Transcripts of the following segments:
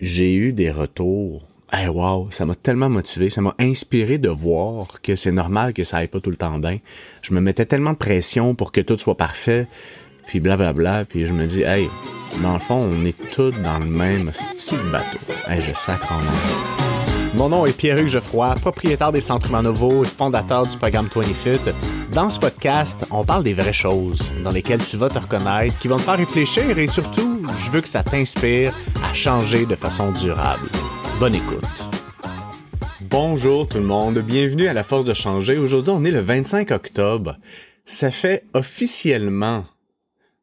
j'ai eu des retours. Hey, wow, ça m'a tellement motivé, ça m'a inspiré de voir que c'est normal que ça aille pas tout le temps bien. Je me mettais tellement de pression pour que tout soit parfait, puis blablabla, puis je me dis, hey, dans le fond, on est tous dans le même style bateau. Hey, je sacre en. Mon nom est Pierre-Hugues Geoffroy, propriétaire des Centres Nouveau et fondateur du programme 20 Fit. Dans ce podcast, on parle des vraies choses dans lesquelles tu vas te reconnaître, qui vont te faire réfléchir et surtout, je veux que ça t'inspire à changer de façon durable. Bonne écoute. Bonjour tout le monde, bienvenue à la Force de changer. Aujourd'hui, on est le 25 octobre. Ça fait officiellement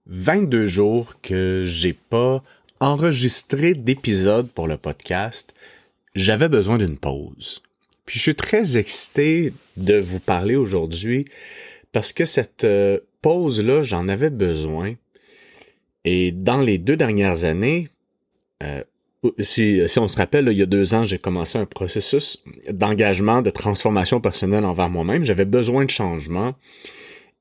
22 jours que j'ai pas enregistré d'épisode pour le podcast. J'avais besoin d'une pause. Puis je suis très excité de vous parler aujourd'hui parce que cette euh, pause-là, j'en avais besoin. Et dans les deux dernières années, euh, si, on se rappelle, il y a deux ans, j'ai commencé un processus d'engagement, de transformation personnelle envers moi-même. J'avais besoin de changement.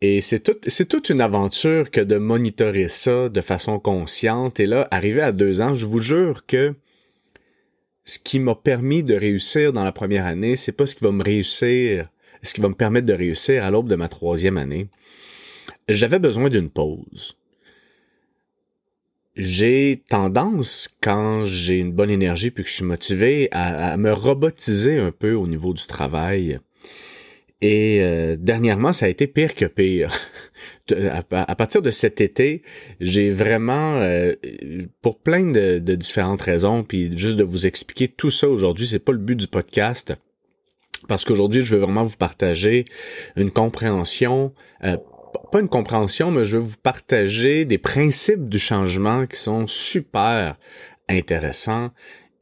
Et c'est tout, c'est toute une aventure que de monitorer ça de façon consciente. Et là, arrivé à deux ans, je vous jure que ce qui m'a permis de réussir dans la première année, c'est pas ce qui va me réussir, ce qui va me permettre de réussir à l'aube de ma troisième année. J'avais besoin d'une pause j'ai tendance, quand j'ai une bonne énergie puis que je suis motivé, à, me robotiser un peu au niveau du travail. Et euh, dernièrement, ça a été pire que pire. à, partir de cet été, j'ai vraiment, euh, pour plein de, différentes raisons, puis juste de vous expliquer tout ça aujourd'hui, c'est pas le but du podcast. Parce qu'aujourd'hui, je veux vraiment vous partager une compréhension euh, pas une compréhension, mais je vais vous partager des principes du changement qui sont super intéressants.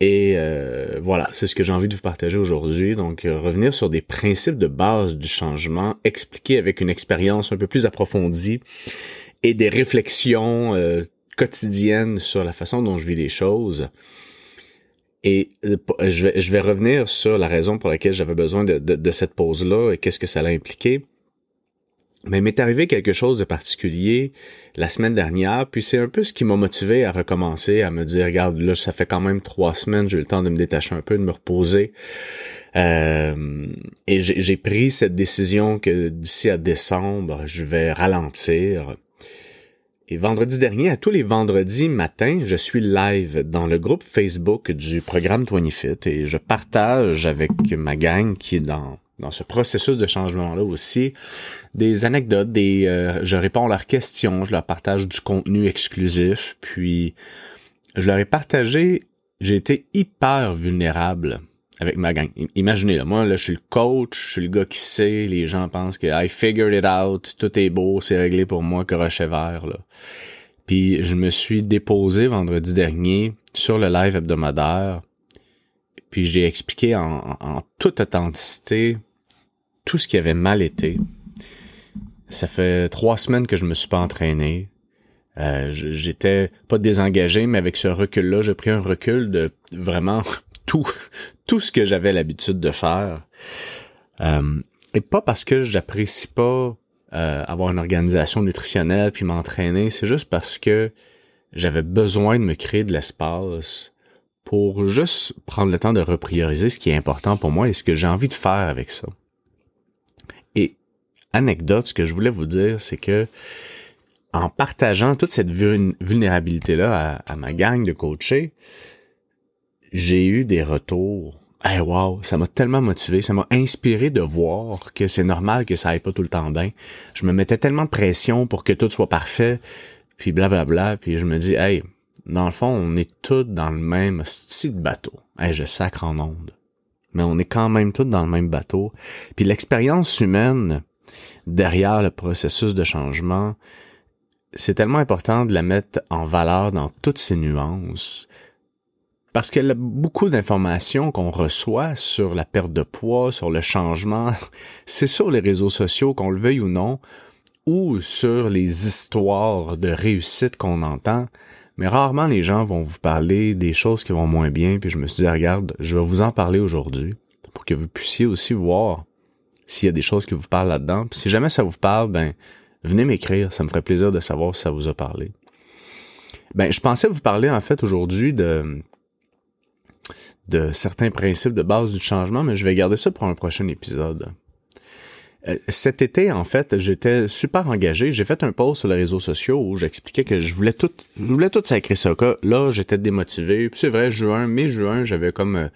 Et euh, voilà, c'est ce que j'ai envie de vous partager aujourd'hui. Donc, euh, revenir sur des principes de base du changement, expliquer avec une expérience un peu plus approfondie et des réflexions euh, quotidiennes sur la façon dont je vis les choses. Et je vais, je vais revenir sur la raison pour laquelle j'avais besoin de, de cette pause-là et qu'est-ce que ça l'a impliqué. Mais il m'est arrivé quelque chose de particulier la semaine dernière, puis c'est un peu ce qui m'a motivé à recommencer, à me dire, regarde, là, ça fait quand même trois semaines, j'ai eu le temps de me détacher un peu, de me reposer. Euh, et j'ai pris cette décision que d'ici à décembre, je vais ralentir. Et vendredi dernier, à tous les vendredis matin, je suis live dans le groupe Facebook du programme 20 Fit et je partage avec ma gang qui est dans dans ce processus de changement-là aussi, des anecdotes, des, euh, je réponds à leurs questions, je leur partage du contenu exclusif, puis je leur ai partagé, j'ai été hyper vulnérable avec ma gang. Imaginez, là, moi, là, je suis le coach, je suis le gars qui sait, les gens pensent que I figured it out, tout est beau, c'est réglé pour moi, crochet vert, là. Puis je me suis déposé vendredi dernier sur le live hebdomadaire, puis j'ai expliqué en, en toute authenticité tout ce qui avait mal été. Ça fait trois semaines que je me suis pas entraîné. Euh, j'étais pas désengagé, mais avec ce recul-là, j'ai pris un recul de vraiment tout, tout ce que j'avais l'habitude de faire. Euh, et pas parce que j'apprécie pas euh, avoir une organisation nutritionnelle puis m'entraîner, c'est juste parce que j'avais besoin de me créer de l'espace pour juste prendre le temps de reprioriser ce qui est important pour moi et ce que j'ai envie de faire avec ça anecdote, ce que je voulais vous dire, c'est que en partageant toute cette vulnérabilité-là à, ma gang de coachés, j'ai eu des retours. Hey, wow, ça m'a tellement motivé, ça m'a inspiré de voir que c'est normal que ça aille pas tout le temps bien. Je me mettais tellement de pression pour que tout soit parfait, puis blablabla, puis je me dis, hey, dans le fond, on est tous dans le même style bateau. Hey, je sacre en onde. Mais on est quand même tous dans le même bateau. Puis l'expérience humaine, derrière le processus de changement, c'est tellement important de la mettre en valeur dans toutes ses nuances. Parce que beaucoup d'informations qu'on reçoit sur la perte de poids, sur le changement, c'est sur les réseaux sociaux, qu'on le veuille ou non, ou sur les histoires de réussite qu'on entend. Mais rarement les gens vont vous parler des choses qui vont moins bien. Puis je me suis dit, regarde, je vais vous en parler aujourd'hui pour que vous puissiez aussi voir s'il y a des choses qui vous parlent là-dedans. si jamais ça vous parle, ben venez m'écrire, ça me ferait plaisir de savoir si ça vous a parlé. Ben je pensais vous parler en fait aujourd'hui de certains principes de base du changement, mais je vais garder ça pour un prochain épisode. Euh, cet été, en fait, j'étais super engagé. J'ai fait un post sur les réseaux sociaux où j'expliquais que je voulais tout, je voulais tout sacrer ça. Là, j'étais démotivé. Puis c'est vrai, juin, mai-juin, j'avais comme...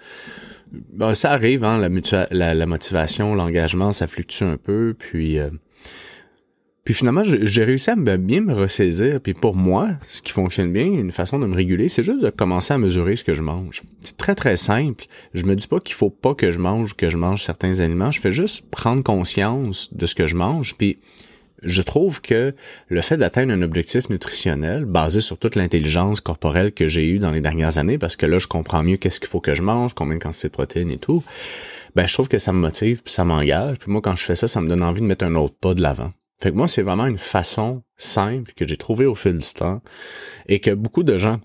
Ben, ça arrive, hein, la, la, motivation, l'engagement, ça fluctue un peu. Puis... Euh, puis finalement, j'ai réussi à bien me ressaisir. Puis pour moi, ce qui fonctionne bien, une façon de me réguler, c'est juste de commencer à mesurer ce que je mange. C'est très très simple. Je me dis pas qu'il faut pas que je mange que je mange certains aliments. Je fais juste prendre conscience de ce que je mange. Puis je trouve que le fait d'atteindre un objectif nutritionnel basé sur toute l'intelligence corporelle que j'ai eue dans les dernières années, parce que là, je comprends mieux qu'est-ce qu'il faut que je mange, combien de quantité de protéines et tout, ben je trouve que ça me motive, puis ça m'engage. Puis moi, quand je fais ça, ça me donne envie de mettre un autre pas de l'avant. Fait que moi, c'est vraiment une façon simple que j'ai trouvée au fil du temps et que beaucoup de gens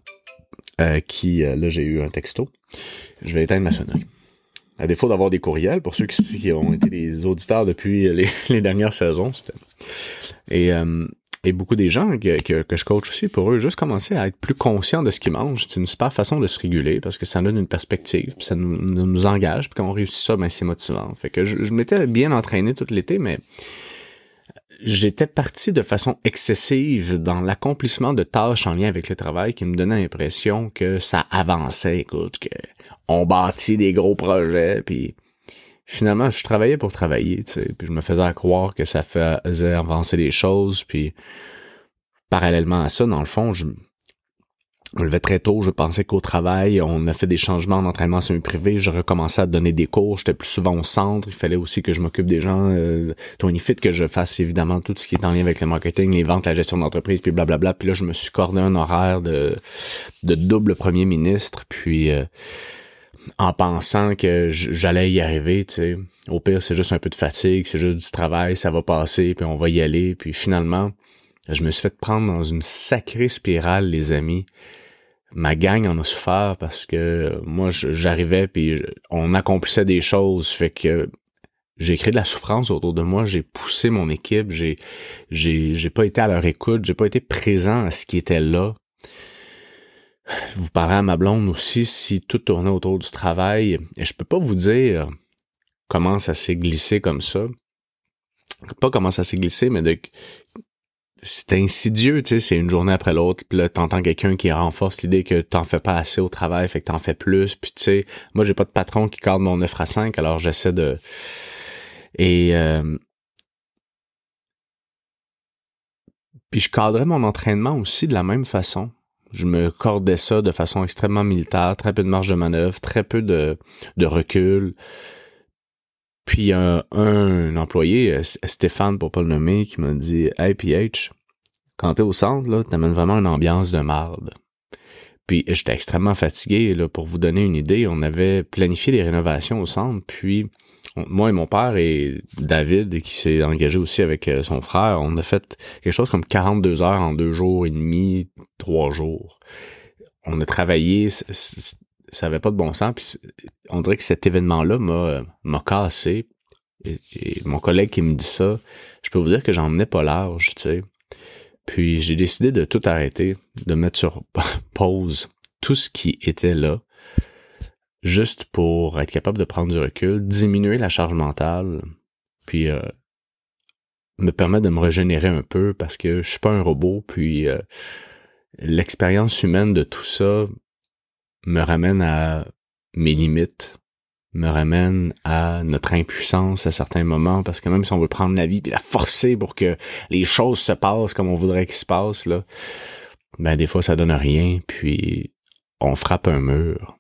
euh, qui... Euh, là, j'ai eu un texto. Je vais éteindre ma sonnerie. À défaut d'avoir des courriels, pour ceux qui, ont été des auditeurs depuis les, dernières saisons, euh, et beaucoup des gens que, je coach aussi, pour eux, juste commencer à être plus conscients de ce qu'ils mangent, c'est une super façon de se réguler parce que ça donne une perspective, ça nous, nous engage, puis quand on réussit ça, ben c'est motivant. Fait que je, je m'étais bien entraîné tout l'été, mais j'étais parti de façon excessive dans l'accomplissement de tâches en lien avec le travail qui me donnait l'impression que ça avançait, écoute, que on bâtit des gros projets, puis finalement, je travaillais pour travailler, tu sais, puis je me faisais croire que ça faisait avancer les choses, puis parallèlement à ça, dans le fond, je, on levait très tôt, je pensais qu'au travail, on a fait des changements d'entraînement semi-privé, je recommençais à donner des cours, j'étais plus souvent au centre, il fallait aussi que je m'occupe des gens, euh, Tony Fit, que je fasse évidemment tout ce qui est en lien avec le marketing, les ventes, la gestion d'entreprise, puis blablabla. Puis là, je me suis cordé un horaire de, de double premier ministre, puis euh, en pensant que j'allais y arriver, tu sais. Au pire, c'est juste un peu de fatigue, c'est juste du travail, ça va passer, puis on va y aller. Puis finalement, je me suis fait prendre dans une sacrée spirale, les amis ma gang en a souffert parce que moi j'arrivais puis on accomplissait des choses fait que j'ai créé de la souffrance autour de moi, j'ai poussé mon équipe, j'ai j'ai j'ai pas été à leur écoute, j'ai pas été présent à ce qui était là. Vous parlez à ma blonde aussi si tout tournait autour du travail et je peux pas vous dire comment ça s'est glissé comme ça. Pas comment ça s'est glissé mais de c'est insidieux, tu sais, c'est une journée après l'autre, puis là t'entends quelqu'un qui renforce l'idée que t'en fais pas assez au travail, fait que t'en fais plus, puis tu sais, moi j'ai pas de patron qui cadre mon 9 à 5, alors j'essaie de et euh... puis je cadrais mon entraînement aussi de la même façon. Je me cordais ça de façon extrêmement militaire, très peu de marge de manœuvre, très peu de, recul. Puis un, un employé, Stéphane pour pas le nommer, qui m'a dit Hey PH, quand t'es au centre, là, t'amènes vraiment une ambiance de marde. Puis j'étais extrêmement fatigué. Pour vous donner une idée, on avait planifié des rénovations au centre, puis moi et mon père et David, qui s'est engagé aussi avec euh, son frère, on a fait quelque chose comme 42 heures en deux jours et demi, trois jours. On a travaillé, ça avait pas de bon sens. Puis on dirait que cet événement-là m'a m'a cassé. Mon collègue qui me dit ça, je peux vous dire que j'en menais pas large, tu sais. Puis j'ai décidé de tout arrêter, de mettre sur pause tout ce qui était là, juste pour être capable de prendre du recul, diminuer la charge mentale, puis euh, me permettre de me régénérer un peu parce que je suis pas un robot, puis euh, l'expérience humaine de tout ça me ramène à mes limites, me ramène à notre impuissance à certains moments, parce que même si on veut prendre la vie et la forcer pour que les choses se passent comme on voudrait qu'ils se passent, là, ben des fois ça donne rien, puis on frappe un mur.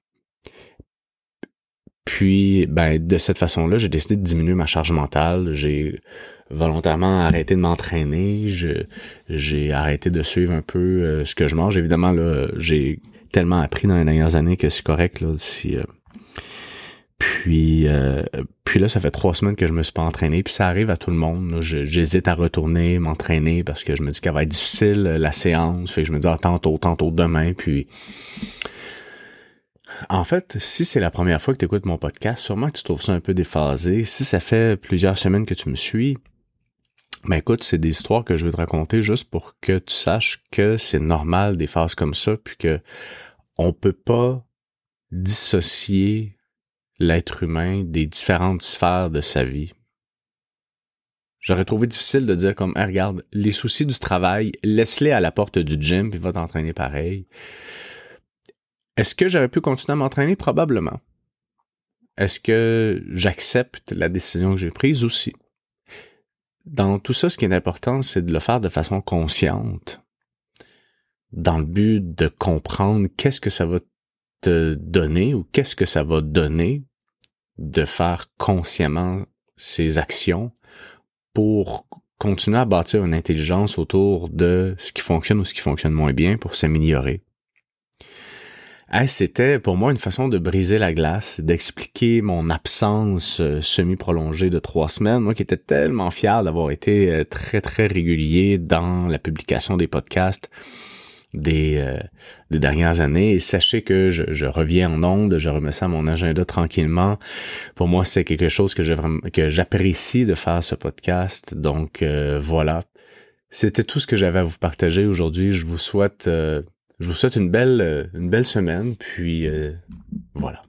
Puis, ben, de cette façon-là, j'ai décidé de diminuer ma charge mentale. J'ai volontairement arrêté de m'entraîner. J'ai arrêté de suivre un peu euh, ce que je mange. Évidemment, là, j'ai tellement appris dans les dernières années que c'est correct là si euh, puis euh, puis là ça fait trois semaines que je me suis pas entraîné puis ça arrive à tout le monde j'hésite à retourner m'entraîner parce que je me dis qu'elle va être difficile euh, la séance fait que je me dis ah, tantôt tantôt demain puis en fait, si c'est la première fois que tu écoutes mon podcast, sûrement que tu trouves ça un peu déphasé. Si ça fait plusieurs semaines que tu me suis, ben écoute, c'est des histoires que je veux te raconter juste pour que tu saches que c'est normal des phases comme ça, puis que on peut pas dissocier l'être humain des différentes sphères de sa vie. J'aurais trouvé difficile de dire comme, regarde, les soucis du travail, laisse-les à la porte du gym puis va t'entraîner pareil. Est-ce que j'aurais pu continuer à m'entraîner? Probablement. Est-ce que j'accepte la décision que j'ai prise aussi? Dans tout ça, ce qui est important, c'est de le faire de façon consciente, dans le but de comprendre qu'est-ce que ça va te donner ou qu'est-ce que ça va donner de faire consciemment ces actions pour continuer à bâtir une intelligence autour de ce qui fonctionne ou ce qui fonctionne moins bien pour s'améliorer. C'était pour moi une façon de briser la glace, d'expliquer mon absence euh, semi-prolongée de trois semaines, moi qui étais tellement fier d'avoir été euh, très très régulier dans la publication des podcasts des, euh, dernières années. Et sachez que je, reviens en onde, je remets ça à mon agenda tranquillement. Pour moi, c'est quelque chose que que j'apprécie de faire ce podcast. Donc voilà. C'était tout ce que j'avais à vous partager aujourd'hui. Je vous souhaite je vous souhaite une belle une belle semaine. Puis voilà.